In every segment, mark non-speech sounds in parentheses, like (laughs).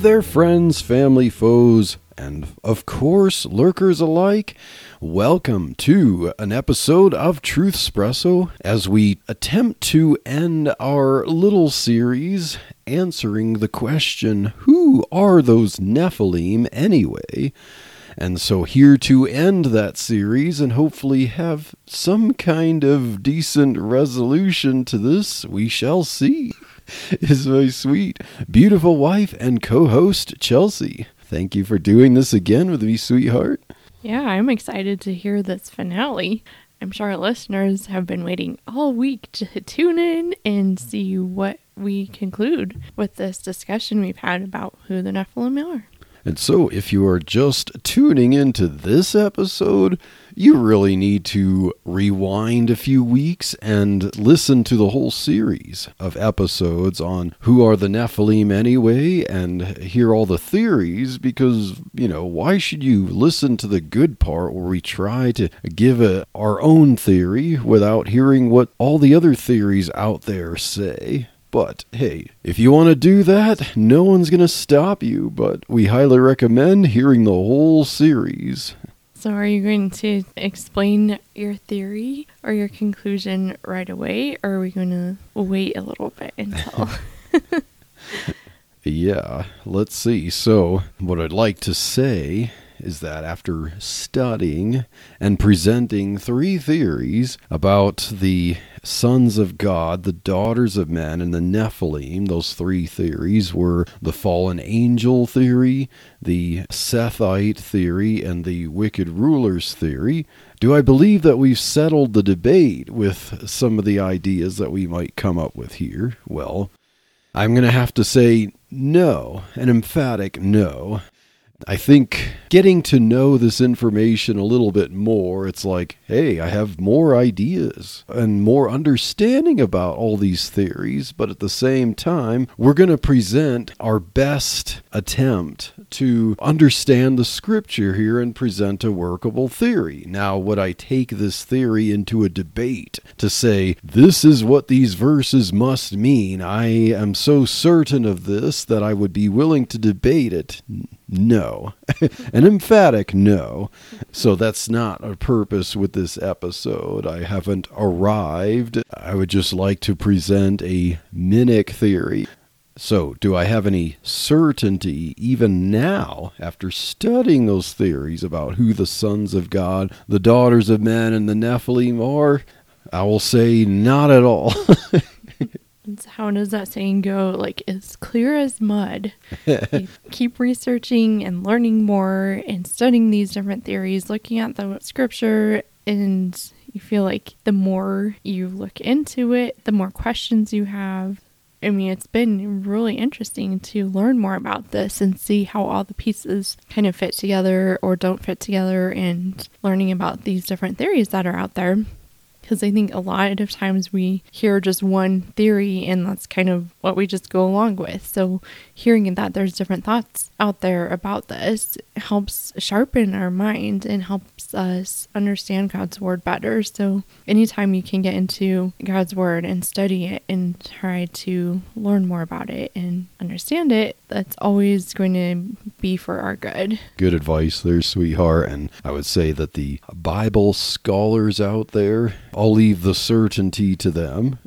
There, friends, family, foes, and of course, lurkers alike. Welcome to an episode of Truthspresso as we attempt to end our little series answering the question Who are those Nephilim anyway? And so, here to end that series and hopefully have some kind of decent resolution to this, we shall see, (laughs) is my sweet, beautiful wife and co host, Chelsea. Thank you for doing this again with me, sweetheart. Yeah, I'm excited to hear this finale. I'm sure our listeners have been waiting all week to tune in and see what we conclude with this discussion we've had about who the Nephilim are. And so, if you are just tuning into this episode, you really need to rewind a few weeks and listen to the whole series of episodes on who are the Nephilim anyway and hear all the theories because, you know, why should you listen to the good part where we try to give a, our own theory without hearing what all the other theories out there say? But hey, if you want to do that, no one's going to stop you, but we highly recommend hearing the whole series. So, are you going to explain your theory or your conclusion right away, or are we going to wait a little bit until? (laughs) (laughs) yeah, let's see. So, what I'd like to say is that after studying and presenting three theories about the sons of God, the daughters of men, and the Nephilim, those three theories were the fallen angel theory, the Sethite theory, and the wicked rulers theory. Do I believe that we've settled the debate with some of the ideas that we might come up with here? Well, I'm going to have to say no, an emphatic no. I think getting to know this information a little bit more, it's like, hey, I have more ideas and more understanding about all these theories, but at the same time, we're going to present our best attempt to understand the scripture here and present a workable theory. Now, would I take this theory into a debate to say, this is what these verses must mean? I am so certain of this that I would be willing to debate it no. (laughs) An emphatic no. So that's not a purpose with this episode. I haven't arrived. I would just like to present a Minnick theory. So, do I have any certainty, even now, after studying those theories about who the sons of God, the daughters of men, and the Nephilim are? I will say not at all. (laughs) how does that saying go? Like, as clear as mud. (laughs) keep researching and learning more and studying these different theories, looking at the scripture, and you feel like the more you look into it, the more questions you have. I mean, it's been really interesting to learn more about this and see how all the pieces kind of fit together or don't fit together, and learning about these different theories that are out there because I think a lot of times we hear just one theory and that's kind of what we just go along with. So, hearing that there's different thoughts out there about this helps sharpen our mind and helps us understand God's word better. So, anytime you can get into God's word and study it and try to learn more about it and understand it, that's always going to be for our good. Good advice there, sweetheart. And I would say that the Bible scholars out there I'll leave the certainty to them.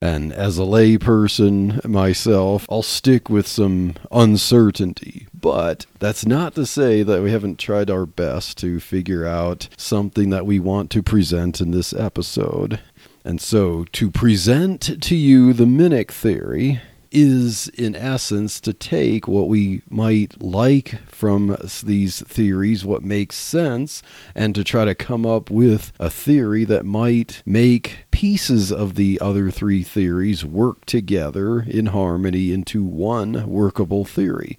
And as a layperson myself, I'll stick with some uncertainty. But that's not to say that we haven't tried our best to figure out something that we want to present in this episode. And so, to present to you the Minnick theory, is, in essence, to take what we might like from these theories, what makes sense, and to try to come up with a theory that might make pieces of the other three theories work together in harmony into one workable theory.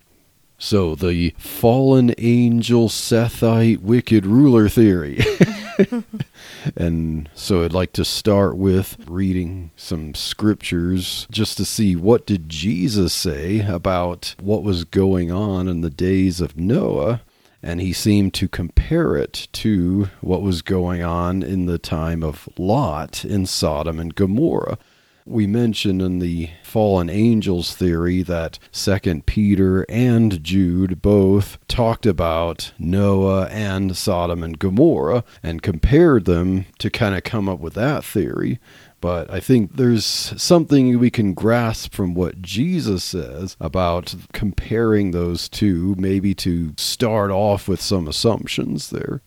So, the fallen angel Sethite wicked ruler theory. (laughs) (laughs) and so I'd like to start with reading some scriptures just to see what did Jesus say about what was going on in the days of Noah and he seemed to compare it to what was going on in the time of Lot in Sodom and Gomorrah. We mentioned in the fallen angels theory that second Peter and Jude both talked about Noah and Sodom and Gomorrah and compared them to kind of come up with that theory. But I think there's something we can grasp from what Jesus says about comparing those two, maybe to start off with some assumptions there.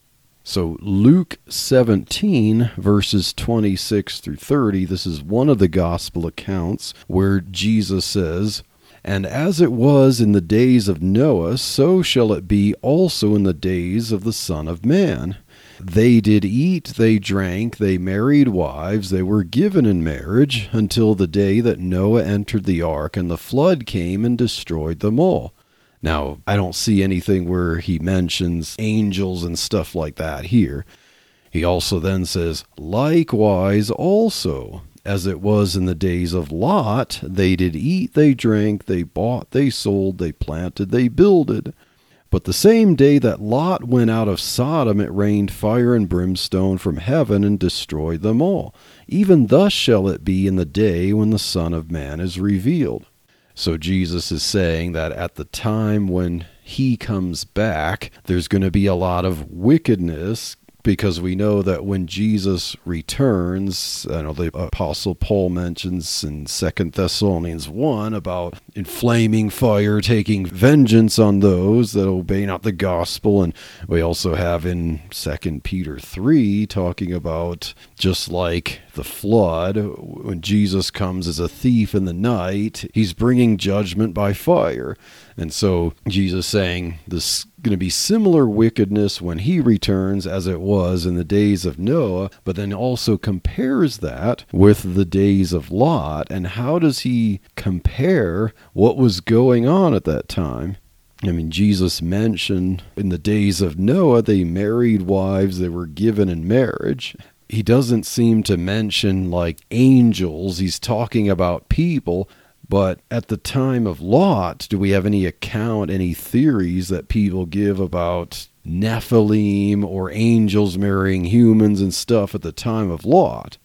So, Luke 17, verses 26 through 30, this is one of the gospel accounts where Jesus says, And as it was in the days of Noah, so shall it be also in the days of the Son of Man. They did eat, they drank, they married wives, they were given in marriage, until the day that Noah entered the ark, and the flood came and destroyed them all. Now, I don't see anything where he mentions angels and stuff like that here. He also then says, Likewise, also, as it was in the days of Lot, they did eat, they drank, they bought, they sold, they planted, they builded. But the same day that Lot went out of Sodom, it rained fire and brimstone from heaven and destroyed them all. Even thus shall it be in the day when the Son of Man is revealed. So Jesus is saying that at the time when he comes back, there's going to be a lot of wickedness because we know that when Jesus returns, I know the apostle Paul mentions in Second Thessalonians 1 about inflaming fire taking vengeance on those that obey not the gospel. And we also have in Second Peter 3 talking about just like the flood when Jesus comes as a thief in the night, he's bringing judgment by fire. And so Jesus saying this going to be similar wickedness when he returns as it was in the days of Noah, but then also compares that with the days of Lot. And how does he compare what was going on at that time? I mean, Jesus mentioned in the days of Noah, they married wives, they were given in marriage. He doesn't seem to mention like angels, he's talking about people. But at the time of Lot, do we have any account, any theories that people give about Nephilim or angels marrying humans and stuff at the time of Lot?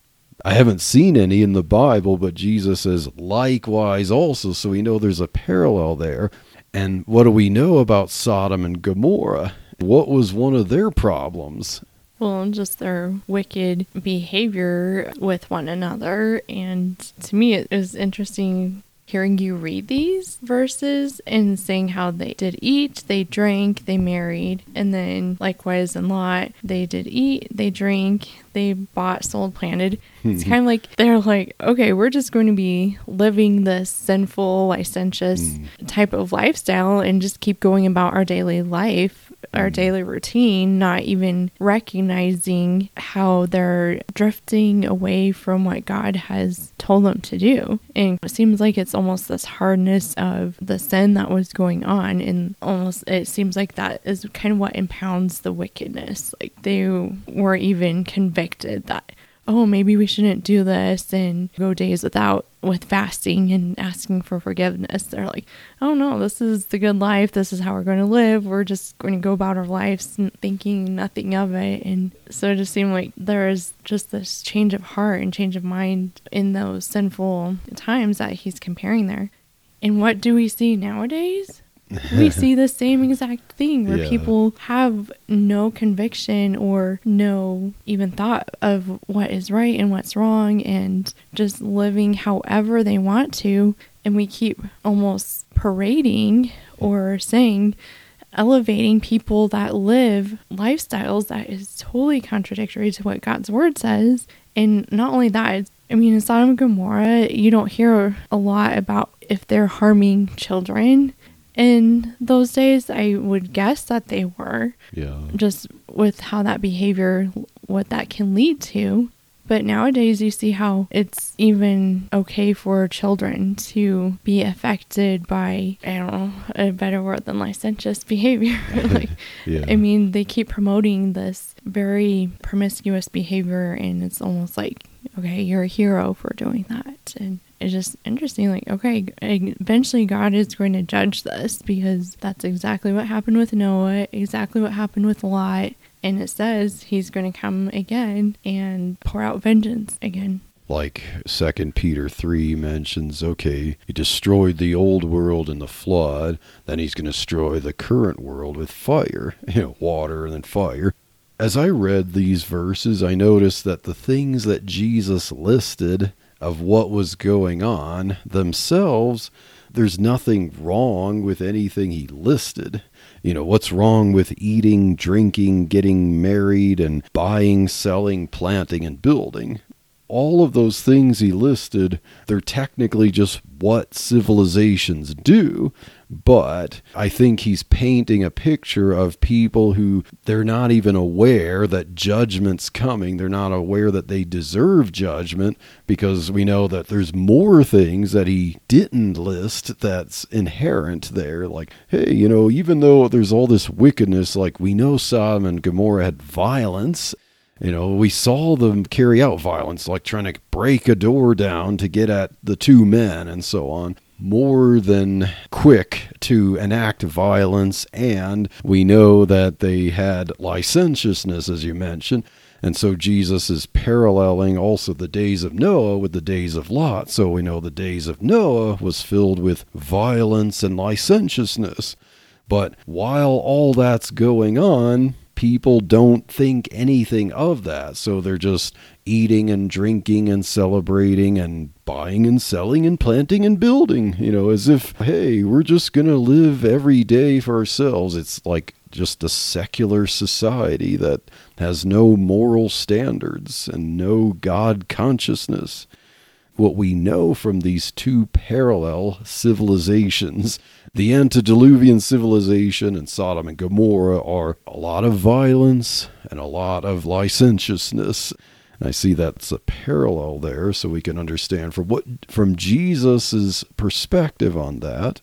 I haven't seen any in the Bible, but Jesus says likewise also, so we know there's a parallel there. And what do we know about Sodom and Gomorrah? What was one of their problems? Well, just their wicked behavior with one another. And to me, it was interesting hearing you read these verses and saying how they did eat, they drank, they married, and then likewise in Lot, they did eat, they drank, they bought, sold, planted. It's (laughs) kind of like they're like, okay, we're just going to be living this sinful, licentious mm. type of lifestyle and just keep going about our daily life our mm. daily routine, not even recognizing how they're drifting away from what God has told them to do. And it seems like it's almost this hardness of the sin that was going on. And almost it seems like that is kind of what impounds the wickedness. Like they were even convicted that oh, maybe we shouldn't do this and go days without with fasting and asking for forgiveness. They're like, oh no, this is the good life. This is how we're going to live. We're just going to go about our lives thinking nothing of it. And so it just seemed like there is just this change of heart and change of mind in those sinful times that he's comparing there. And what do we see nowadays? We (laughs) see the same exact thing where yeah. people have no conviction or no even thought of what is right and what's wrong and just living however they want to. And we keep almost parading or saying, elevating people that live lifestyles that is totally contradictory to what God's word says. And not only that, I mean, in Sodom and Gomorrah, you don't hear a lot about if they're harming children in those days, I would guess that they were, Yeah. just with how that behavior, what that can lead to. But nowadays, you see how it's even okay for children to be affected by, I don't know, a better word than licentious (laughs) behavior. (laughs) like, Yeah. I mean, they keep promoting this very promiscuous behavior, and it's almost like, okay, you're a hero for doing that. And it's just interesting, like, okay, eventually God is going to judge this because that's exactly what happened with Noah, exactly what happened with Lot. And it says he's going to come again and pour out vengeance again. like second peter 3 mentions okay he destroyed the old world in the flood then he's going to destroy the current world with fire (laughs) you know water and then fire as i read these verses i noticed that the things that jesus listed of what was going on themselves there's nothing wrong with anything he listed you know, what's wrong with eating, drinking, getting married, and buying, selling, planting, and building? All of those things he listed, they're technically just what civilizations do, but I think he's painting a picture of people who they're not even aware that judgment's coming. They're not aware that they deserve judgment because we know that there's more things that he didn't list that's inherent there. Like, hey, you know, even though there's all this wickedness, like we know Sodom and Gomorrah had violence. You know, we saw them carry out violence, like trying to break a door down to get at the two men and so on. More than quick to enact violence, and we know that they had licentiousness, as you mentioned. And so Jesus is paralleling also the days of Noah with the days of Lot. So we know the days of Noah was filled with violence and licentiousness. But while all that's going on, people don't think anything of that. So they're just eating and drinking and celebrating and buying and selling and planting and building, you know, as if, hey, we're just going to live every day for ourselves. It's like just a secular society that has no moral standards and no God consciousness. What we know from these two parallel civilizations, the antediluvian civilization and Sodom and Gomorrah, are a lot of violence and a lot of licentiousness. And I see that's a parallel there, so we can understand from what from Jesus's perspective on that.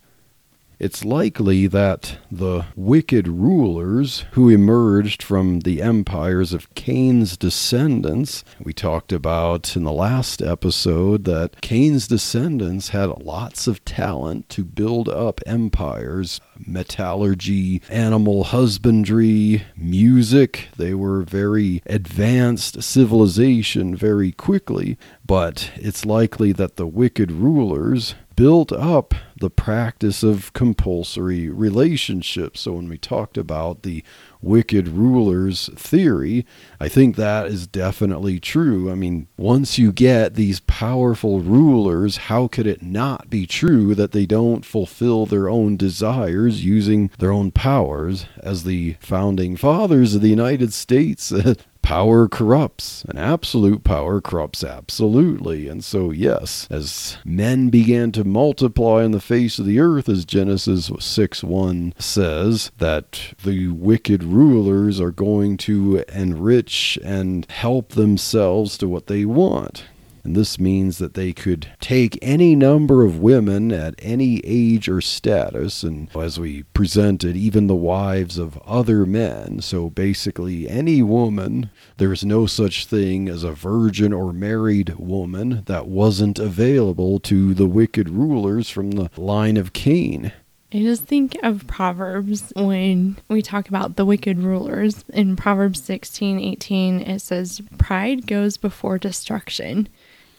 It's likely that the wicked rulers who emerged from the empires of Cain's descendants, we talked about in the last episode that Cain's descendants had lots of talent to build up empires, metallurgy, animal husbandry, music. They were very advanced civilization very quickly, but it's likely that the wicked rulers built up the practice of compulsory relationships. So when we talked about the wicked rulers theory, I think that is definitely true. I mean, once you get these powerful rulers, how could it not be true that they don't fulfill their own desires using their own powers? As the founding fathers of the United States (laughs) power corrupts and absolute power corrupts absolutely. And so yes as men began to multiply on the face of the earth as genesis 6 1 says that the wicked rulers are going to enrich and help themselves to what they want and this means that they could take any number of women at any age or status, and as we presented, even the wives of other men. So basically, any woman, there is no such thing as a virgin or married woman that wasn't available to the wicked rulers from the line of Cain. I just think of Proverbs when we talk about the wicked rulers. In Proverbs 16 18, it says, Pride goes before destruction,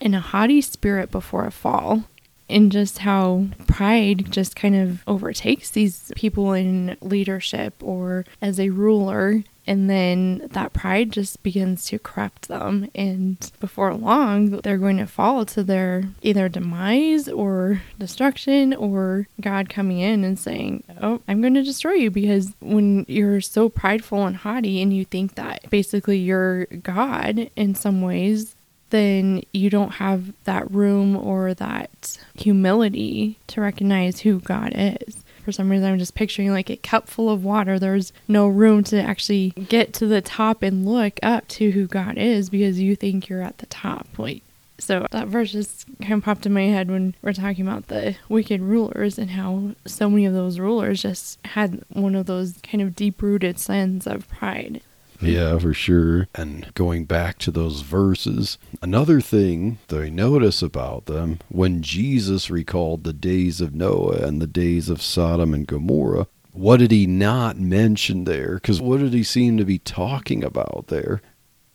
and a haughty spirit before a fall. And just how pride just kind of overtakes these people in leadership or as a ruler. And then that pride just begins to corrupt them. And before long, they're going to fall to their either demise or destruction or God coming in and saying, Oh, I'm going to destroy you. Because when you're so prideful and haughty and you think that basically you're God in some ways, then you don't have that room or that humility to recognize who God is. For some reason, I'm just picturing like a cup full of water. There's no room to actually get to the top and look up to who God is because you think you're at the top. Like, so that verse just kind of popped in my head when we're talking about the wicked rulers and how so many of those rulers just had one of those kind of deep rooted sins of pride. Yeah, for sure. And going back to those verses, another thing that I notice about them, when Jesus recalled the days of Noah and the days of Sodom and Gomorrah, what did he not mention there? Because what did he seem to be talking about there?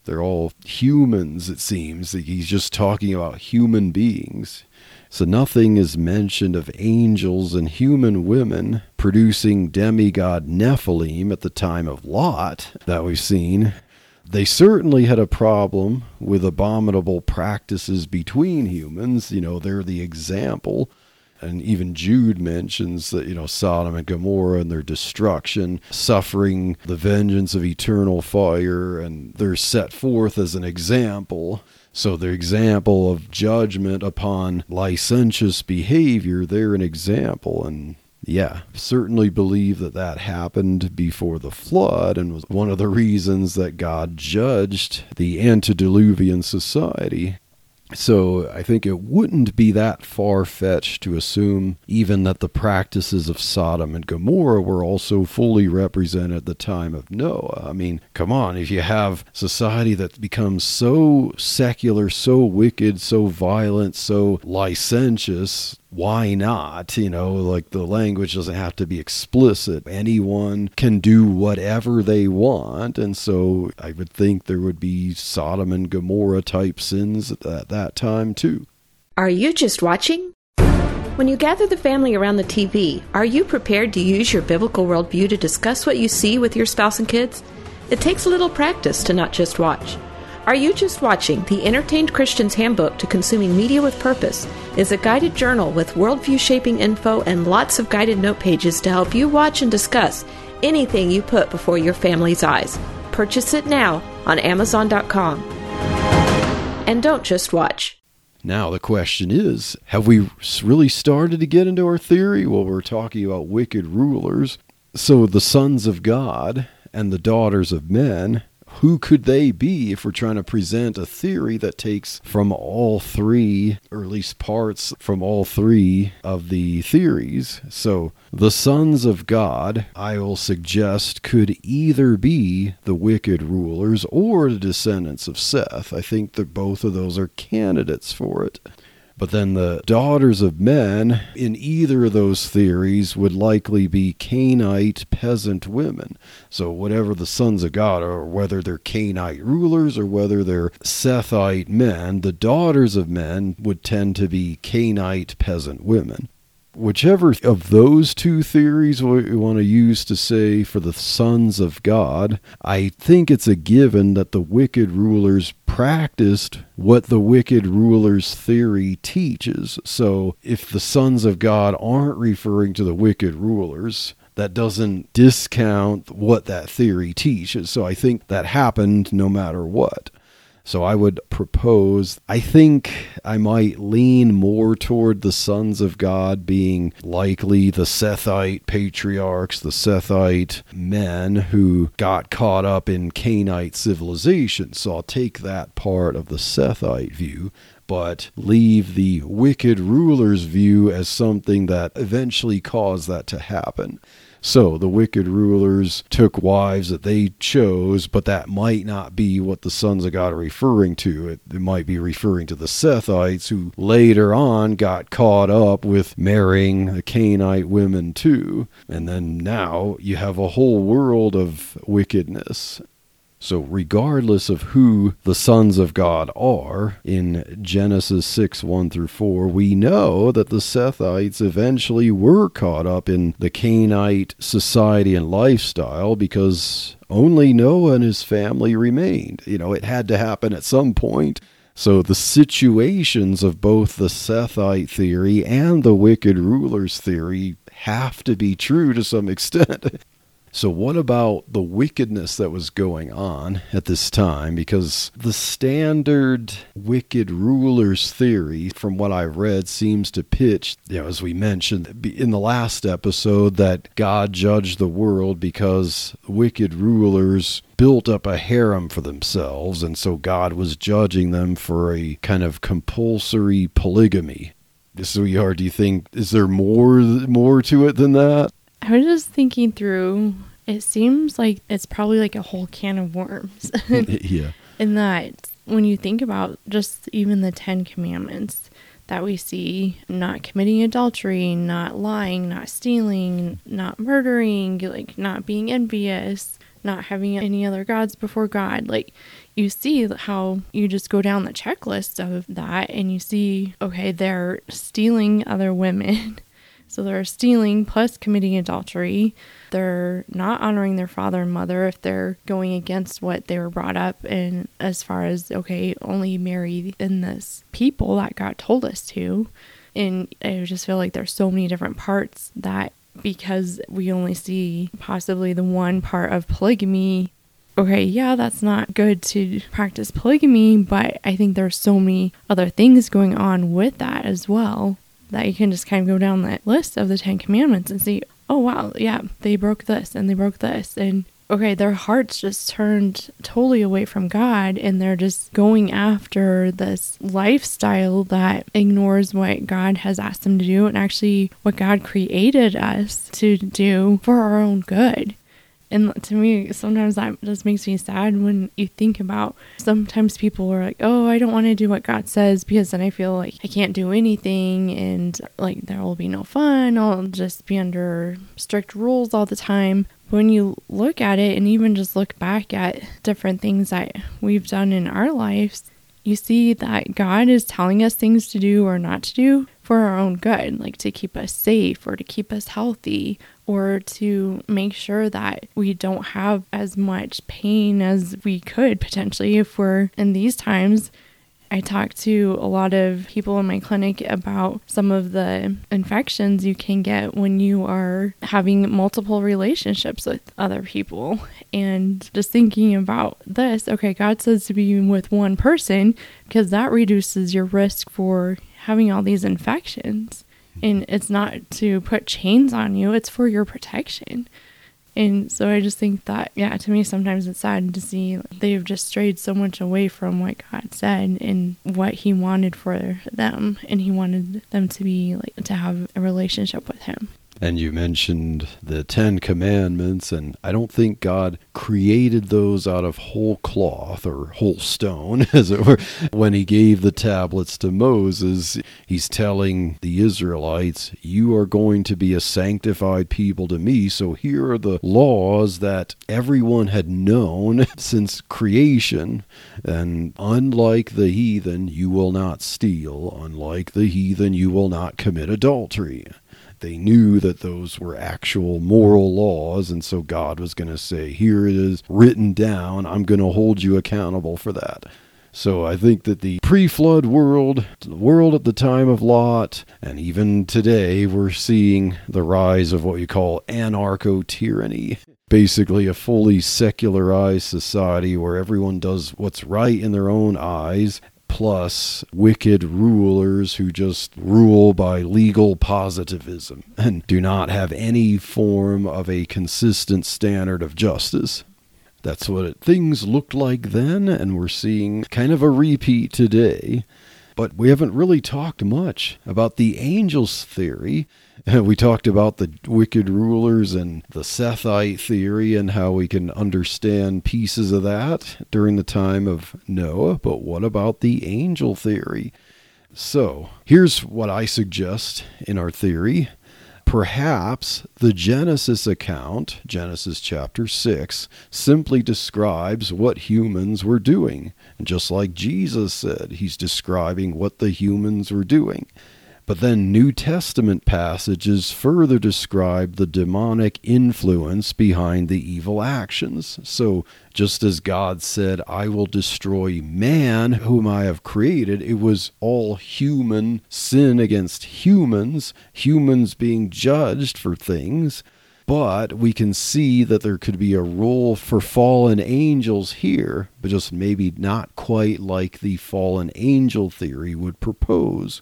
They're all humans, it seems. He's just talking about human beings. So nothing is mentioned of angels and human women producing demigod Nephilim at the time of Lot that we've seen. They certainly had a problem with abominable practices between humans. You know, they're the example and even Jude mentions that, you know, Sodom and Gomorrah and their destruction, suffering the vengeance of eternal fire, and they're set forth as an example. So, the example of judgment upon licentious behavior, they're an example. And yeah, certainly believe that that happened before the flood and was one of the reasons that God judged the antediluvian society. So I think it wouldn't be that far fetched to assume even that the practices of Sodom and Gomorrah were also fully represented at the time of Noah. I mean, come on, if you have society that becomes so secular, so wicked, so violent, so licentious, why not? You know, like the language doesn't have to be explicit. Anyone can do whatever they want. And so I would think there would be Sodom and Gomorrah type sins at that time, too. Are you just watching? When you gather the family around the TV, are you prepared to use your biblical worldview to discuss what you see with your spouse and kids? It takes a little practice to not just watch. Are You Just Watching? The Entertained Christian's Handbook to Consuming Media with Purpose is a guided journal with worldview shaping info and lots of guided note pages to help you watch and discuss anything you put before your family's eyes. Purchase it now on Amazon.com. And don't just watch. Now, the question is have we really started to get into our theory? Well, we're talking about wicked rulers. So, the sons of God and the daughters of men who could they be if we're trying to present a theory that takes from all three, or at least parts from all three of the theories? So, the sons of God, I will suggest, could either be the wicked rulers or the descendants of Seth. I think that both of those are candidates for it. But then the daughters of men, in either of those theories, would likely be Cainite peasant women. So, whatever the sons of God are, whether they're Cainite rulers or whether they're Sethite men, the daughters of men would tend to be Cainite peasant women whichever of those two theories we want to use to say for the sons of God, I think it's a given that the wicked rulers practiced what the wicked rulers theory teaches. So if the sons of God aren't referring to the wicked rulers, that doesn't discount what that theory teaches. So I think that happened no matter what. So I would propose, I think I might lean more toward the sons of God being likely the Sethite patriarchs, the Sethite men who got caught up in Cainite civilization. So I'll take that part of the Sethite view but leave the wicked ruler's view as something that eventually caused that to happen. So the wicked rulers took wives that they chose, but that might not be what the sons of God are referring to. It, it might be referring to the Sethites who later on got caught up with marrying the Cainite women too. And then now you have a whole world of wickedness. So, regardless of who the sons of God are, in Genesis 6 1 through 4, we know that the Sethites eventually were caught up in the Cainite society and lifestyle because only Noah and his family remained. You know, it had to happen at some point. So the situations of both the Sethite theory and the wicked rulers theory have to be true to some (laughs) extent. So, what about the wickedness that was going on at this time? Because the standard wicked rulers theory, from what I've read, seems to pitch, you know, as we mentioned in the last episode, that God judged the world because wicked rulers built up a harem for themselves, and so God was judging them for a kind of compulsory polygamy. Sweetheart, do you think is there more more to it than that? I was just thinking through. It seems like it's probably like a whole can of worms. (laughs) yeah. (laughs) In that, when you think about just even the Ten Commandments that we see not committing adultery, not lying, not stealing, not murdering, like not being envious, not having any other gods before God, like you see how you just go down the checklist of that and you see, okay, they're stealing other women. (laughs) So they're stealing plus committing adultery. They're not honoring their father and mother if they're going against what they were brought up in, as far as, okay, only marry in this people that God told us to. And I just feel like there's so many different parts that because we only see possibly the one part of polygamy okay, yeah, that's not good to practice polygamy, but I think there's so many other things going on with that as well that you can just kind of go down that list of the Ten Commandments and see, oh, wow, yeah, they broke this and they broke this. And okay, their hearts just turned totally away from God and they're just going after this lifestyle that ignores what God has asked them to do and actually what God created us to do for our own good. And to me, sometimes that just makes me sad when you think about sometimes people are like, oh, I don't want to do what God says because then I feel like I can't do anything and like there will be no fun. I'll just be under strict rules all the time. When you look at it and even just look back at different things that we've done in our lives, you see that God is telling us things to do or not to do for our own good, like to keep us safe or to keep us healthy or to make sure that we don't have as much pain as we could potentially if we're in these times. I talk to a lot of people in my clinic about some of the infections you can get when you are having multiple relationships with other people. And just thinking about this, okay, God says to be with one person because that reduces your risk for having all these infections and mm-hmm. it's not to put chains on you it's for your protection. And so i just think that yeah to me sometimes it's sad to see they've just strayed so much away from what god said and what he wanted for them and he wanted them to be like to have a relationship with him and you mentioned the Ten Commandments, and I don't think God created those out of whole cloth or whole stone, (laughs) as it were. When He gave the tablets to Moses, He's telling the Israelites, You are going to be a sanctified people to me. So here are the laws that everyone had known (laughs) since creation. And unlike the heathen, you will not steal. Unlike the heathen, you will not commit adultery they knew that those were actual moral laws, and so God was going to say, Here it is written down, I'm going to hold you accountable for that. So I think that the pre flood world, the world at the time of Lot, and even today, we're seeing the rise of what you call anarcho tyranny. Basically, a fully secularized society where everyone does what's right in their own eyes plus wicked rulers who just rule by legal positivism and do not have any form of a consistent standard of justice. That's what it, things looked like then, and we're seeing kind of a repeat today. But we haven't really talked much about the angels theory (laughs) we talked about the wicked rulers and the Sethite theory and how we can understand pieces of that during the time of Noah. But what about the angel theory? So, here's what I suggest in our theory. Perhaps the Genesis account, Genesis chapter 6, simply describes what humans were doing. And just like Jesus said, he's describing what the humans were doing. But then New Testament passages further describe the demonic influence behind the evil actions. So, just as God said, I will destroy man whom I have created, it was all human sin against humans, humans being judged for things. But we can see that there could be a role for fallen angels here, but just maybe not quite like the fallen angel theory would propose.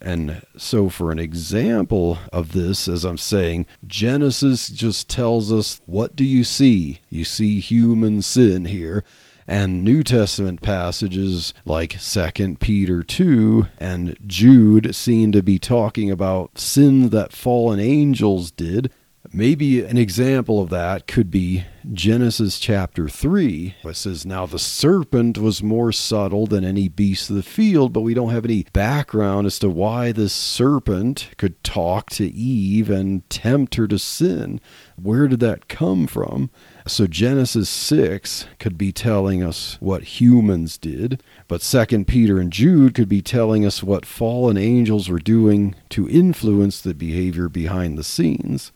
And so, for an example of this, as I'm saying, Genesis just tells us what do you see? You see human sin here. And New Testament passages like 2 Peter 2 and Jude seem to be talking about sin that fallen angels did. Maybe an example of that could be Genesis chapter 3. It says, Now the serpent was more subtle than any beast of the field, but we don't have any background as to why this serpent could talk to Eve and tempt her to sin. Where did that come from? So Genesis 6 could be telling us what humans did, but 2nd Peter and Jude could be telling us what fallen angels were doing to influence the behavior behind the scenes.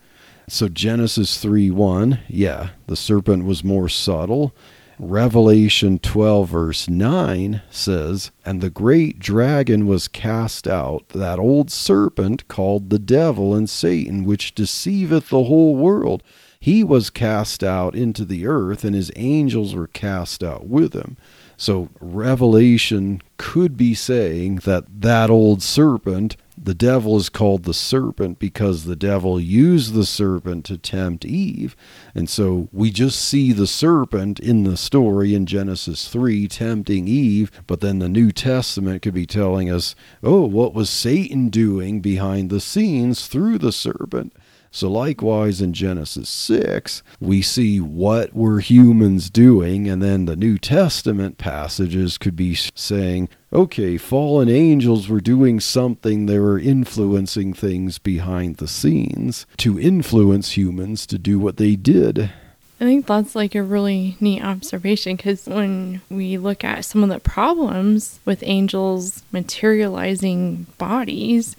So Genesis 3 1, yeah, the serpent was more subtle. Revelation 12, verse 9 says, And the great dragon was cast out, that old serpent called the devil and Satan, which deceiveth the whole world. He was cast out into the earth, and his angels were cast out with him. So Revelation could be saying that that old serpent the devil is called the serpent because the devil used the serpent to tempt Eve. And so we just see the serpent in the story in Genesis 3 tempting Eve, but then the New Testament could be telling us, oh, what was Satan doing behind the scenes through the serpent? So, likewise, in Genesis 6, we see what were humans doing, and then the New Testament passages could be saying, okay, fallen angels were doing something, they were influencing things behind the scenes to influence humans to do what they did. I think that's like a really neat observation because when we look at some of the problems with angels materializing bodies,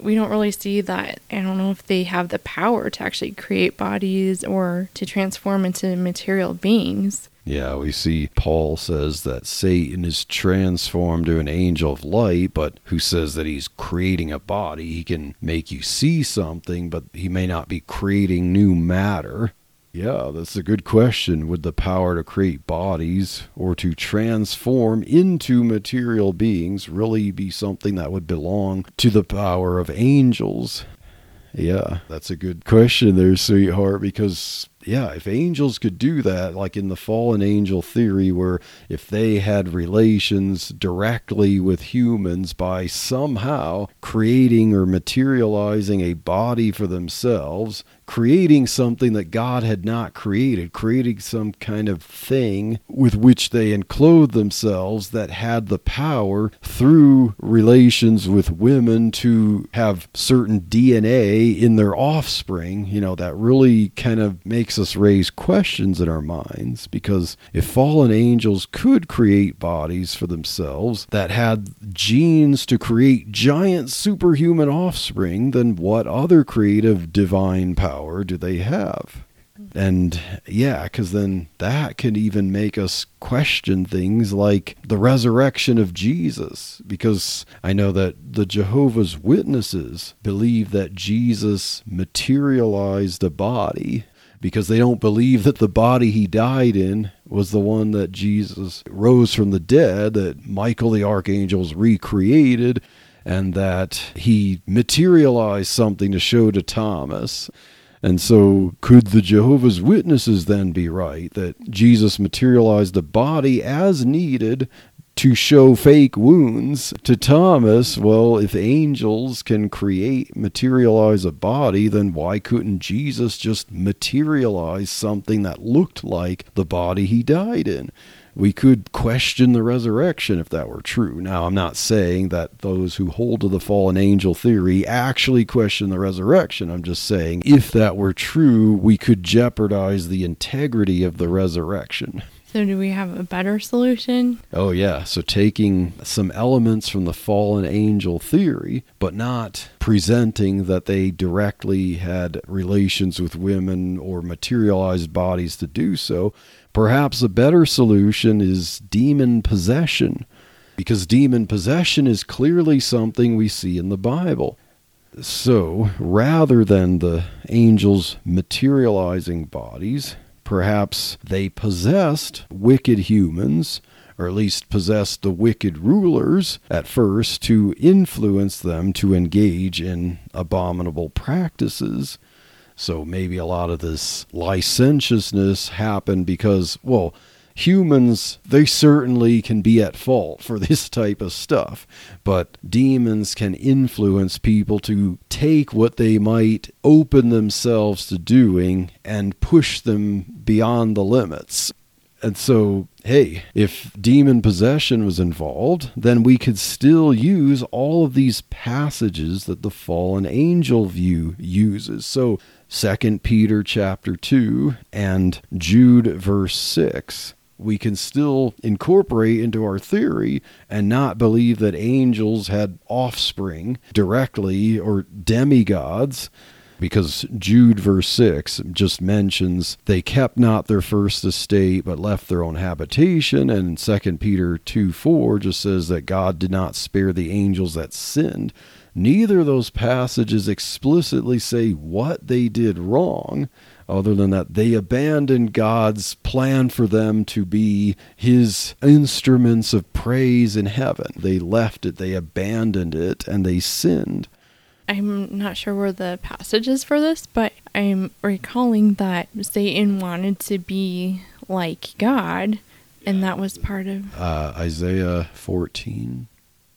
we don't really see that. I don't know if they have the power to actually create bodies or to transform into material beings. Yeah, we see Paul says that Satan is transformed to an angel of light, but who says that he's creating a body. He can make you see something, but he may not be creating new matter. Yeah, that's a good question. Would the power to create bodies or to transform into material beings really be something that would belong to the power of angels? Yeah, that's a good question there, sweetheart, because yeah, if angels could do that, like in the fallen angel theory, where if they had relations directly with humans by somehow creating or materializing a body for themselves, creating something that God had not created, creating some kind of thing with which they enclothed themselves that had the power through relations with women to have certain DNA in their offspring, you know, that really kind of makes us raise questions in our minds because if fallen angels could create bodies for themselves that had genes to create giant superhuman offspring, then what other creative divine power? Power do they have? And yeah, because then that can even make us question things like the resurrection of Jesus. Because I know that the Jehovah's Witnesses believe that Jesus materialized a body because they don't believe that the body he died in was the one that Jesus rose from the dead, that Michael the archangel's recreated, and that he materialized something to show to Thomas. And so, could the Jehovah's Witnesses then be right that Jesus materialized a body as needed to show fake wounds to Thomas? Well, if angels can create, materialize a body, then why couldn't Jesus just materialize something that looked like the body he died in? We could question the resurrection if that were true. Now, I'm not saying that those who hold to the fallen angel theory actually question the resurrection. I'm just saying if that were true, we could jeopardize the integrity of the resurrection. So, do we have a better solution? Oh, yeah. So, taking some elements from the fallen angel theory, but not presenting that they directly had relations with women or materialized bodies to do so, Perhaps a better solution is demon possession, because demon possession is clearly something we see in the Bible. So, rather than the angels materializing bodies, perhaps they possessed wicked humans, or at least possessed the wicked rulers at first to influence them to engage in abominable practices. So maybe a lot of this licentiousness happened because, well, humans, they certainly can be at fault for (laughs) this type of stuff, but demons can influence people to take what they might open themselves to doing and push them beyond the limits. And so, hey, if demon possession was involved, then we could still use all of these passages that the fallen angel view uses. So, 2 Peter chapter 2 and Jude verse 6 we can still incorporate into our theory and not believe that angels had offspring directly or demigods because Jude verse 6 just mentions they kept not their first estate but left their own habitation. And 2 Peter 2 4 just says that God did not spare the angels that sinned neither of those passages explicitly say what they did wrong other than that, they abandoned God's plan for them to be his instruments of praise in heaven. They left it, they abandoned it, and they sinned. I'm not sure where the passage is for this, but I'm recalling that Satan wanted to be like God, and that was part of uh, Isaiah 14.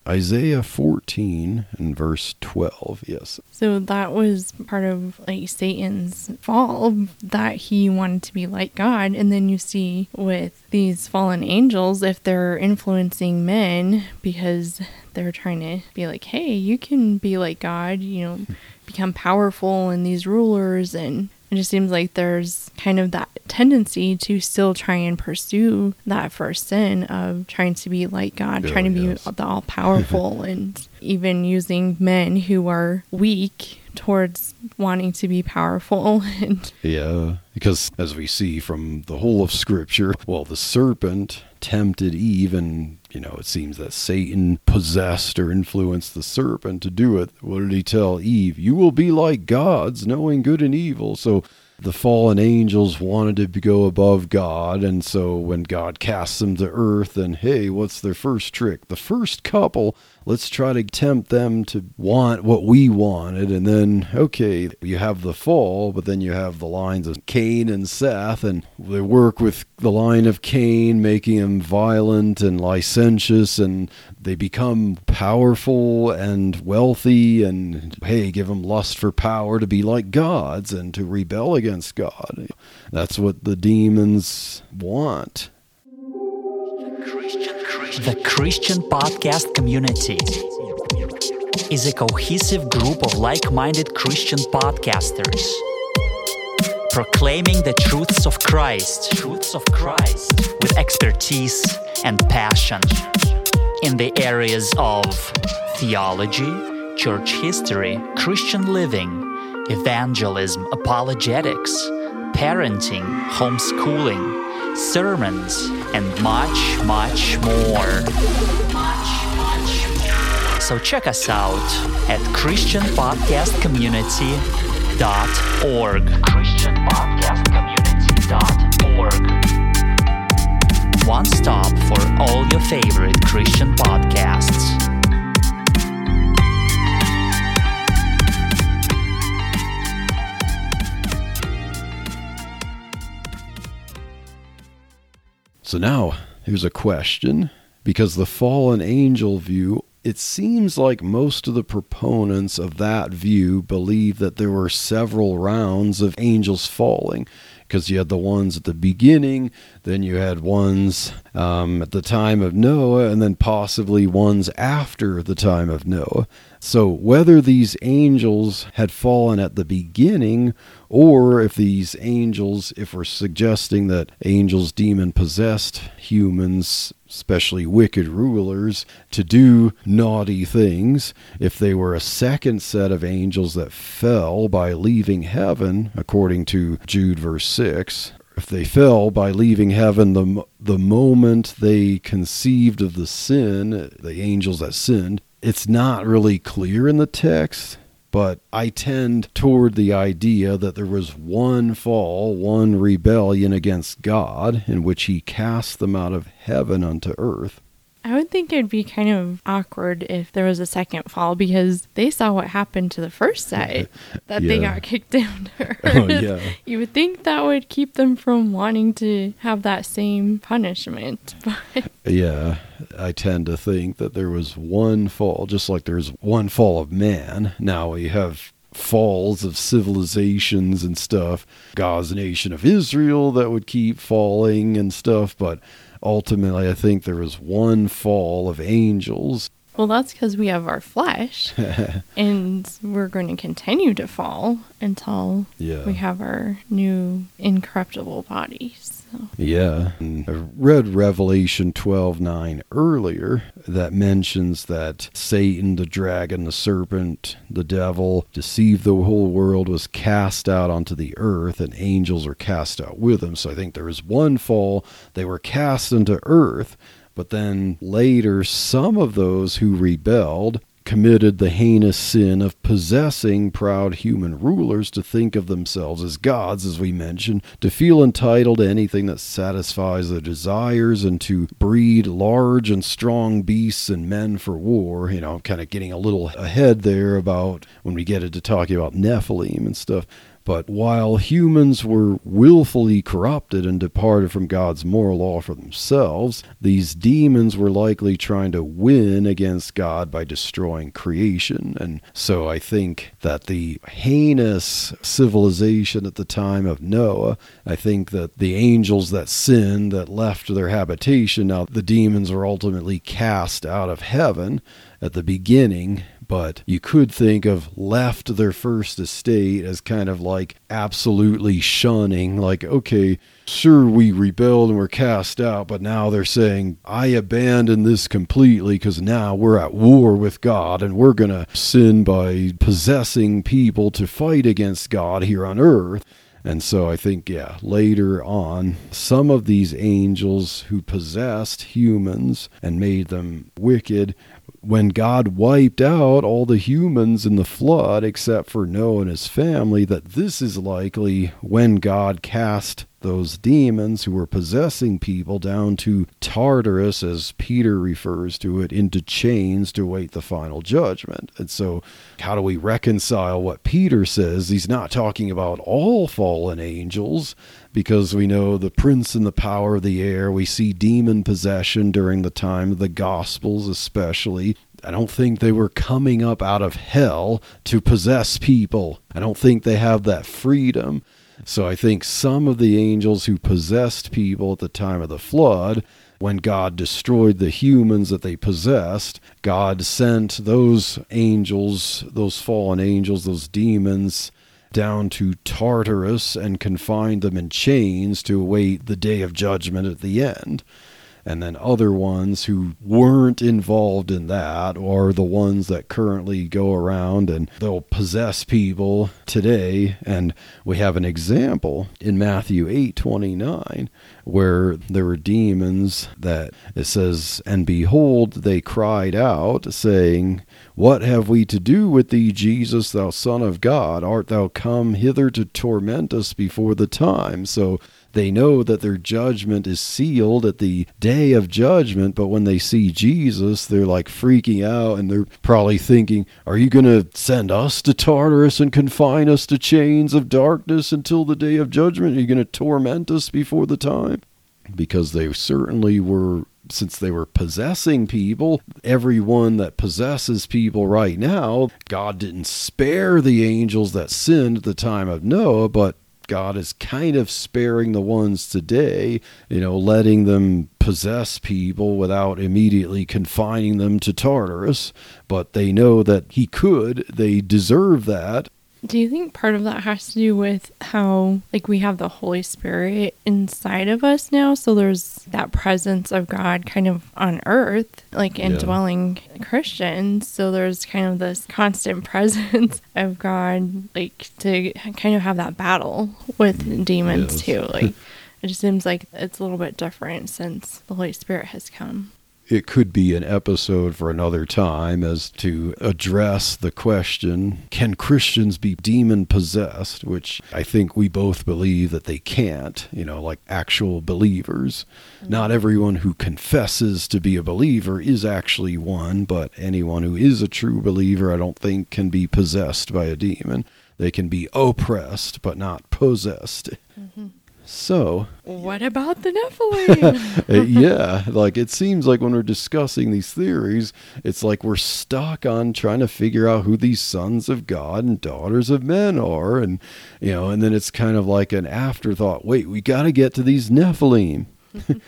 Isaiah 14 and verse 12, yes. So that was part of like Satan's fall that he wanted to be like God. And then you see with these fallen angels, if they're influencing men because they're trying to be like, hey, you can be like God, you know, become powerful and these rulers and it just seems like there's kind of that tendency to still try and pursue that first sin of trying to be like God, oh, trying to oh, yes. be the all powerful, (laughs) and even using men who are weak towards wanting to be powerful. (laughs) and yeah, because as we see from the whole of Scripture, well, the serpent tempted Eve, and you know, it seems that Satan possessed or influenced the serpent to do it. What did he tell Eve? You will be like gods, knowing good and evil. So the fallen angels wanted to go above God, and so when God casts them to earth, then hey, what's their first trick? The first couple let's try to tempt them to want what we wanted. And then, okay, you have the fall, but then you have the lines of Cain and Seth, and they work with the line of Cain, making him violent and licentious, and they become powerful and wealthy, and hey, give them lust for power to be like gods and to rebel against God. That's what the demons want. The Christian Podcast Community is a cohesive group of like minded Christian podcasters proclaiming the truths of Christ, truths of Christ with expertise and passion in the areas of theology, church history, Christian living, evangelism, apologetics, parenting, homeschooling sermons, and much, much more. So check us out at ChristianPodcastCommunity.org. ChristianPodcastCommunity.org. One stop for all your favorite Christian podcasts. So now here's a question. Because the fallen angel view, it seems like most of the proponents of that view believe that there were several rounds of angels falling. Because you had the ones at the beginning, then you had ones um, at the time of Noah, and then possibly ones after the time of Noah. So, whether these angels had fallen at the beginning, or if these angels, if we're suggesting that angels demon possessed humans, especially wicked rulers, to do naughty things, if they were a second set of angels that fell by leaving heaven, according to Jude verse 6, if they fell by leaving heaven the, the moment they conceived of the sin, the angels that sinned, it's not really clear in the text but I tend toward the idea that there was one fall, one rebellion against God, in which he cast them out of heaven unto earth. I would think it'd be kind of awkward if there was a second fall because they saw what happened to the first (laughs) set that they got kicked (laughs) down to. Oh, yeah. You would think that would keep them from wanting to have that same punishment. (laughs) But Yeah, I tend to think that there was one fall, just like there's one fall of man. Now we have falls of civilizations and stuff. God's nation of Israel that would keep falling and stuff, but ultimately I think there was one fall of angels. Well, that's because we have our flesh (laughs) and we're going to continue to fall until Yeah. we have our new incorruptible bodies. So. Yeah. I read Revelation 12:9 earlier that mentions that Satan, the dragon, the serpent, the devil deceived the whole world was cast out onto the earth and angels are cast out with him. So I think there was one fall, they were cast into earth, but then later some of those who rebelled committed the heinous sin of possessing proud human rulers to think of themselves as gods, as we mentioned, to feel entitled to anything that satisfies their desires, and to breed large and strong beasts and men for war. You know, I'm kind of getting a little ahead there about when we get into talking about Nephilim and stuff. But while humans were willfully corrupted and departed from God's moral law for themselves, these demons were likely trying to win against God by destroying creation. And so I think that the heinous civilization at the time of Noah, I think that the angels that sinned, that left their habitation, now the demons were ultimately cast out of heaven at the beginning but you could think of left their first estate as kind of like absolutely shunning like okay sure we rebelled and were cast out but now they're saying i abandon this completely because now we're at war with god and we're going to sin by possessing people to fight against god here on earth. And so I think, yeah, later on, some of these angels who possessed humans and made them wicked, when God wiped out all the humans in the flood except for Noah and his family, that this is likely when God cast those demons who were possessing people down to Tartarus, as Peter refers to it, into chains to await the final judgment. And so, how do we reconcile what Peter says? He's not talking about all fallen angels, because we know the prince and the power of the air. We see demon possession during the time of the Gospels, especially. I don't think they were coming up out of hell to possess people. I don't think they have that freedom. So I think some of the angels who possessed people at the time of the flood, when God destroyed the humans that they possessed, God sent those angels, those fallen angels, those demons, down to Tartarus and confined them in chains to await the day of judgment at the end. And then other ones who weren't involved in that are the ones that currently go around and they'll possess people today. And we have an example in Matthew eight twenty nine where there were demons that it says, And behold, they cried out, saying, What have we to do with thee, Jesus, thou Son of God? Art thou come hither to torment us before the time? So they know that their judgment is sealed at the day of judgment, but when they see Jesus, they're like freaking out and they're probably thinking, Are you going to send us to Tartarus and confine us to chains of darkness until the day of judgment? Are you going to torment us before the time? Because they certainly were since they were possessing people, everyone that possesses people right now, God didn't spare the angels that sinned at the time of Noah, but God is kind of sparing the ones today, you know, letting them possess people without immediately confining them to Tartarus. But they know that He could, they deserve that. Do you think part of that has to do with how, like, we have the Holy Spirit inside of us now? So there's that presence of God kind of on earth, like indwelling Christians. So there's kind of this constant (laughs) presence of God, like, to kind of have that battle with demons Yes. too. (laughs) Like, it just seems like it's a little bit different since the Holy Spirit has come. It could be an episode for another time as to address the question can Christians be demon possessed? Which I think we both believe that they can't, you know, like actual believers. Mm-hmm. Not everyone who confesses to be a believer is actually one, but anyone who is a true believer, I don't think can be possessed by a demon. They can be oppressed, but not possessed. Mm-hmm. So, What about the Nephilim? (laughs) uh, yeah, like it seems like when we're discussing these theories, it's like we're stuck on trying to figure out who these sons of God and daughters of men are. And, you know, and then it's kind of like an afterthought wait, we got to get to these Nephilim. (laughs)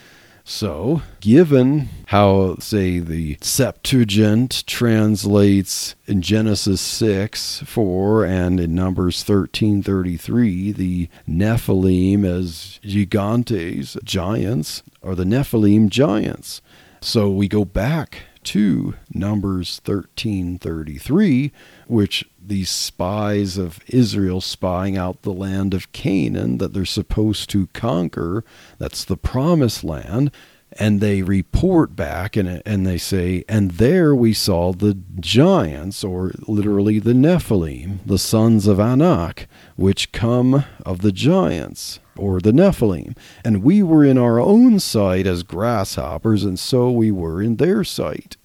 So, given how, say, the Septuagint translates in Genesis 6 4 and in Numbers thirteen thirty three, the Nephilim as gigantes, giants, are the Nephilim giants. So we go back to Numbers 13:33 which these spies of Israel spying out the land of Canaan that they're supposed to conquer. That's the promised land. And they report back and and they say and there we saw the giants or literally the Nephilim the sons of Anak which come of the giants or the Nephilim. And we were in our own sight as grasshoppers and so we were in their sight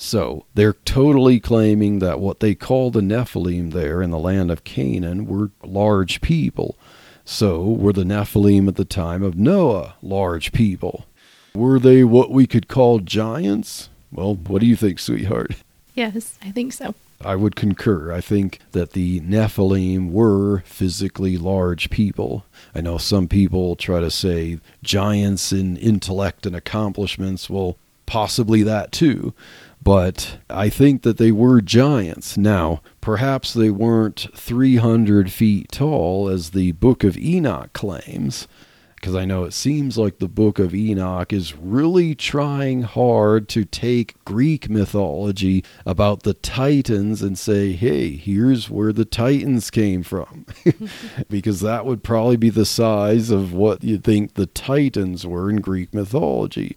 so they're totally claiming that what they call the Nephilim there in the land of Canaan were large people. So were the Nephilim at the time of Noah large people? Were they what we could call giants? Well, what do you think, sweetheart? yes, I think so. I would concur. I think that the Nephilim were physically large people. I know some people try to say giants in intellect and accomplishments. Well, possibly that too. But I think that they were giants. Now, perhaps they weren't 300 feet tall as the Book of Enoch claims because I know it seems like the book of Enoch is really trying hard to take Greek mythology about the Titans and say, hey, here's where the Titans came from. (laughs) because that would probably be the size of what you think the Titans were in Greek mythology.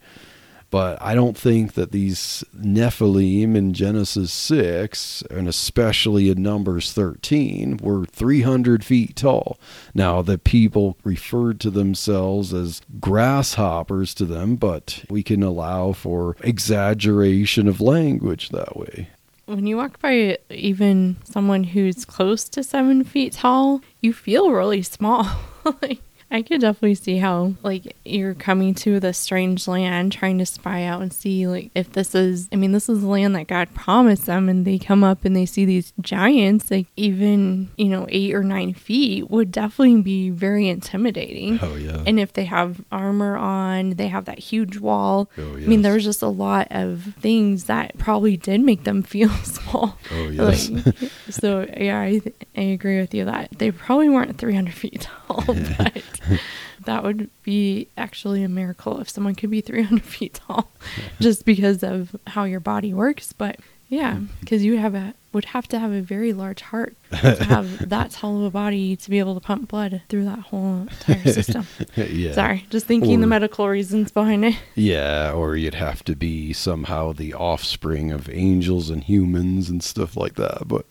But I don't think that these Nephilim in Genesis 6, and especially in Numbers 13, were 300 feet tall. Now, the people referred to themselves as grasshoppers to them, but we can allow for exaggeration of language that way. When you walk by even someone who's close to seven feet tall, you feel really small. (laughs) like, I could definitely see how, like, you're coming to this strange land, trying to spy out and see, like, if this is, I mean, this is the land that God promised them, and they come up and they see these giants, like, even, you know, eight or nine feet would definitely be very intimidating. Oh, yeah. And if they have armor on, they have that huge wall. Oh, I mean, there's just a lot of things that probably did make them (laughs) feel small. Oh, yes. Like, so, yeah, I, I agree with you that they probably weren't 300 feet tall, (laughs) but (laughs) that would be actually a miracle if someone could be 300 (laughs) feet tall just because of how your body works. But yeah, mm-hmm. because you have a would have to have a very large heart to have (laughs) that tall of a body to be able to pump blood through that whole entire system. yeah. Sorry, just thinking the medical reasons behind it. Yeah, or you'd have to be somehow the offspring of angels and humans and stuff like that. But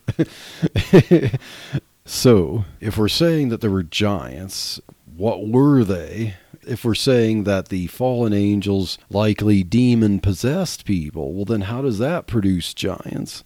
so, if we're saying that there were giants, what were they? If we're saying that the fallen angels likely demon possessed people, well, then how does that produce giants?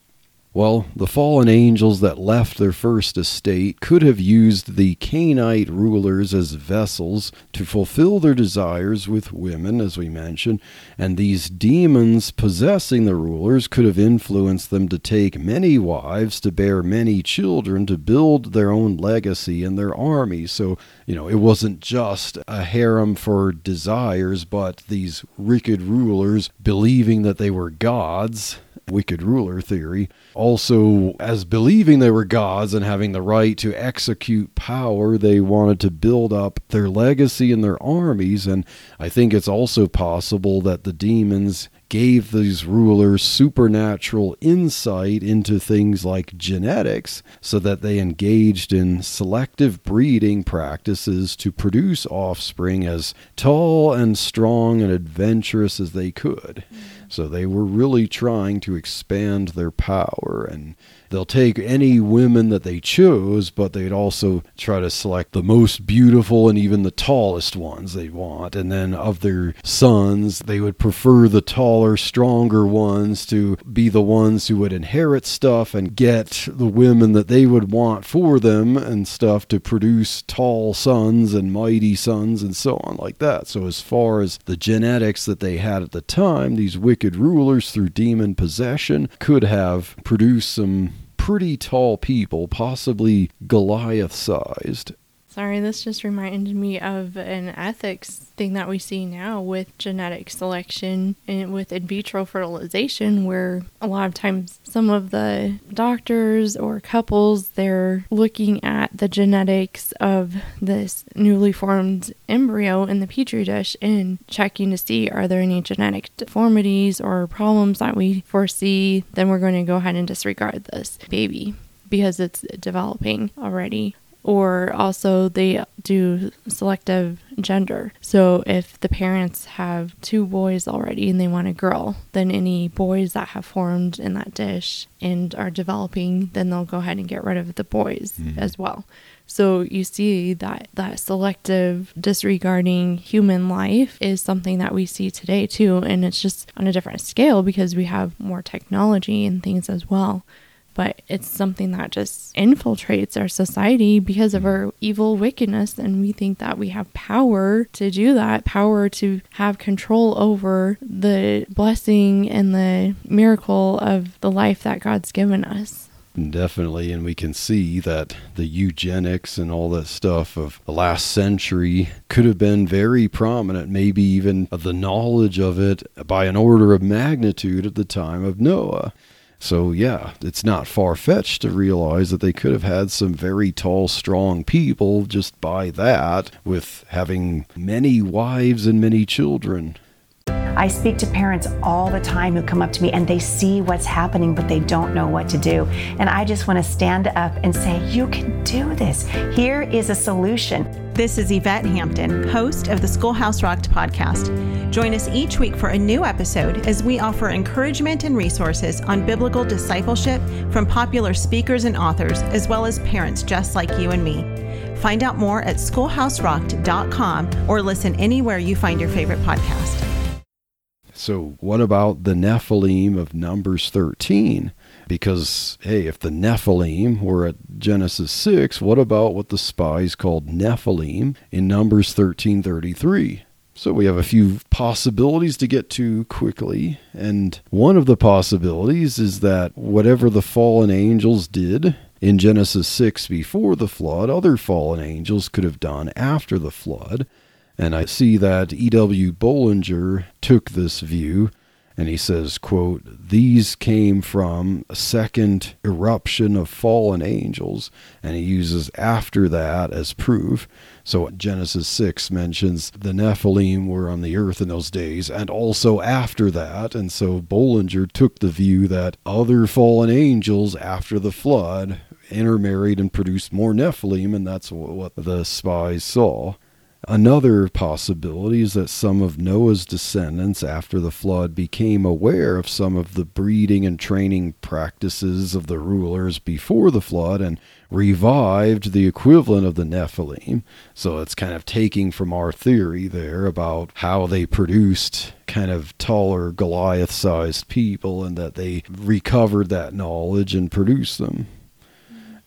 Well, the fallen angels that left their first estate could have used the Canaanite rulers as vessels to fulfill their desires with women, as we mentioned, and these demons possessing the rulers could have influenced them to take many wives, to bear many children, to build their own legacy and their army. So, you know, it wasn't just a harem for desires, but these wicked rulers believing that they were gods wicked ruler theory. Also, as believing they were gods and having the right to execute power, they wanted to build up their legacy and their armies. And I think it's also possible that the demons gave these rulers supernatural insight into things like genetics so that they engaged in selective breeding practices to produce offspring as tall and strong and adventurous as they could. So they were really trying to expand their power and they'll take any women that they chose, but they'd also try to select the most beautiful and even the tallest ones they want. And then of their sons, they would prefer the taller, stronger ones to be the ones who would inherit stuff and get the women that they would want for them and stuff to produce tall sons and mighty sons and so on like that. So as far as the genetics that they had at the time, these wicked rulers through demon possession could have produced some pretty tall people, possibly Goliath sized. Sorry, this just reminded me of an ethics thing that we see now with genetic selection and with in vitro fertilization, where a lot of times some of the doctors or couples they're looking at the genetics of this newly formed embryo in the petri dish and checking to see are there any genetic deformities or problems that we foresee. Then we're going to go ahead and disregard this baby because it's developing already or also they do selective gender. So if the parents have two boys already and they want a girl, then any boys that have formed in that dish and are developing, then they'll go ahead and get rid of the boys mm-hmm. as well. So you see that that selective disregarding human life is something that we see today too and it's just on a different scale because we have more technology and things as well but it's something that just infiltrates our society because of our evil wickedness. And we think that we have power to do that, power to have control over the blessing and the miracle of the life that God's given us. Definitely, and we can see that the eugenics and all that stuff of the last century could have been very prominent, maybe even the knowledge of it by an order of magnitude at the time of Noah. So, yeah, it's not far fetched to realize that they could have had some very tall, strong people just by that, with having many wives and many children. I speak to parents all the time who come up to me and they see what's happening, but they don't know what to do. And I just want to stand up and say, You can do this. Here is a solution. This is Yvette Hampton, host of the Schoolhouse Rocked podcast. Join us each week for a new episode as we offer encouragement and resources on biblical discipleship from popular speakers and authors, as well as parents just like you and me. Find out more at schoolhouserocked.com or listen anywhere you find your favorite podcast. So, what about the Nephilim of Numbers 13? Because, hey, if the Nephilim were at Genesis 6, what about what the spies called Nephilim in Numbers 13:33? So we have a few possibilities to get to quickly. And one of the possibilities is that whatever the fallen angels did in Genesis 6 before the flood, other fallen angels could have done after the flood. And I see that E.W. Bullinger took this view and he says, quote, these came from a second eruption of fallen angels, and he uses after that as proof. So Genesis 6 mentions the Nephilim were on the earth in those days, and also after that. And so Bullinger took the view that other fallen angels after the flood intermarried and produced more Nephilim, and that's what the spies saw. Another possibility is that some of Noah's descendants after the flood became aware of some of the breeding and training practices of the rulers before the flood and revived the equivalent of the Nephilim. So it's kind of taking from our theory there about how they produced kind of taller Goliath sized people and that they recovered that knowledge and produced them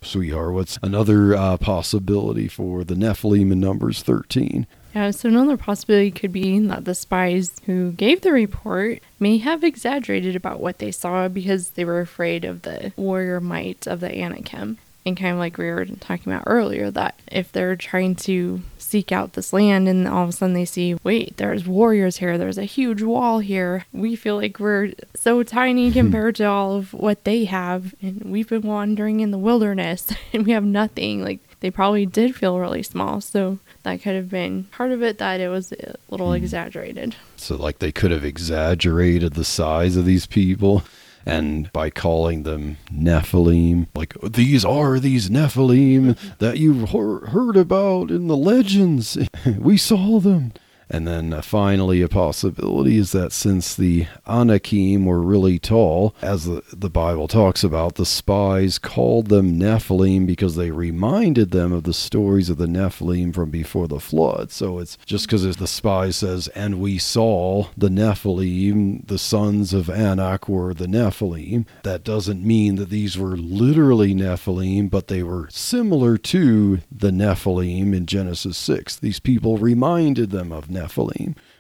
sweetheart. What's another uh, possibility for the Nephilim in Numbers 13? Yeah, so another possibility could be that the spies who gave the report may have exaggerated about what they saw because they were afraid of the warrior might of the Anakim. And kind of like we were talking about earlier, that if they're trying to seek out this land and all of a sudden they see, wait, there's warriors here, there's a huge wall here. We feel like we're so tiny compared to all of what they have. And we've been wandering in the wilderness (laughs) and we have nothing. Like they probably did feel really small. So that could have been part of it that it was a little mm. exaggerated. So, like, they could have exaggerated the size of these people and by calling them Nephilim, like these are these Nephilim that you've heard about in the legends. (laughs) we saw them. And then uh, finally, a possibility is that since the Anakim were really tall, as the, the Bible talks about, the spies called them Nephilim because they reminded them of the stories of the Nephilim from before the flood. So it's just because the spy says, and we saw the Nephilim, the sons of Anak were the Nephilim. That doesn't mean that these were literally Nephilim, but they were similar to the Nephilim in Genesis 6. These people reminded them of Nephilim,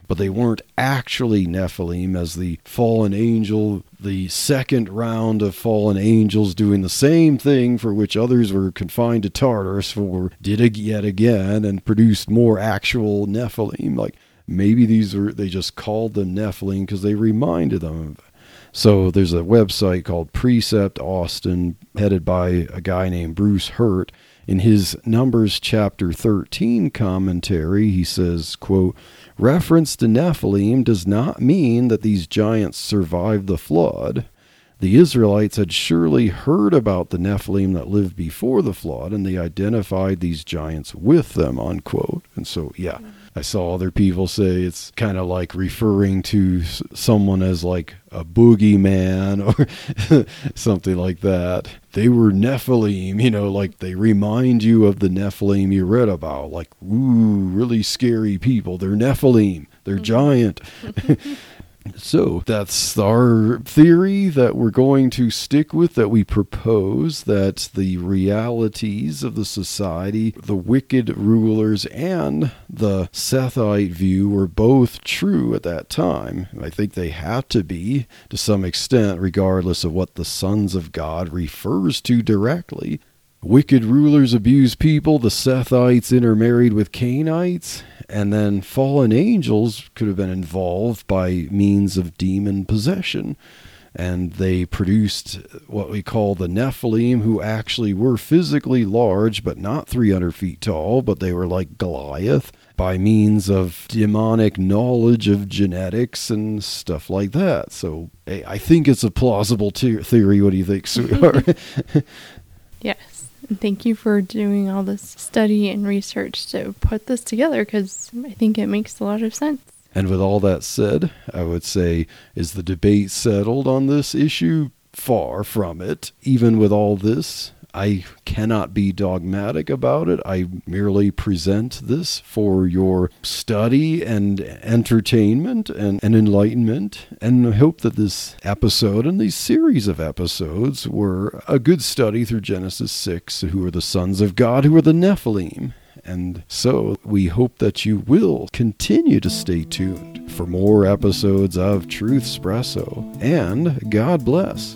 but they weren't actually Nephilim as the fallen angel, the second round of fallen angels doing the same thing for which others were confined to Tartarus for did it yet again and produced more actual Nephilim. Like maybe these were they just called them Nephilim because they reminded them of so there's a website called Precept Austin, headed by a guy named Bruce Hurt. In his Numbers chapter 13 commentary, he says, quote, Reference to Nephilim does not mean that these giants survived the flood. The Israelites had surely heard about the Nephilim that lived before the flood, and they identified these giants with them, unquote. And so, yeah, I saw other people say it's kind of like referring to someone as like a boogeyman (laughs) or something like that. They were Nephilim, you know, like they remind you of the Nephilim you read about, like, ooh, really scary people. They're Nephilim, they're mm-hmm. giant. (laughs) (laughs) So that's our theory that we're going to stick with, that we propose that the realities of the society, the wicked rulers, and the Sethite view were both true at that time. I think they have to be to some extent, regardless of what the sons of God refers to directly. Wicked rulers abuse people, the Sethites intermarried with Cainites, and then fallen angels could have been involved by means of demon possession. And they produced what we call the Nephilim, who actually were physically large, but not 300 feet tall, but they were like Goliath by means of demonic knowledge of genetics and stuff like that. So I think it's a plausible te- theory. What do you think, sweetheart? (laughs) (laughs) yes. Thank you for doing all this study and research to put this together because I think it makes a lot of sense. And with all that said, I would say, is the debate settled on this issue? Far from it. Even with all this, I cannot be dogmatic about it. I merely present this for your study and entertainment and, and enlightenment, and hope that this episode and these series of episodes were a good study through Genesis 6, who are the sons of God, who are the Nephilim. And so we hope that you will continue to stay tuned for more episodes of Truthspresso. And God bless.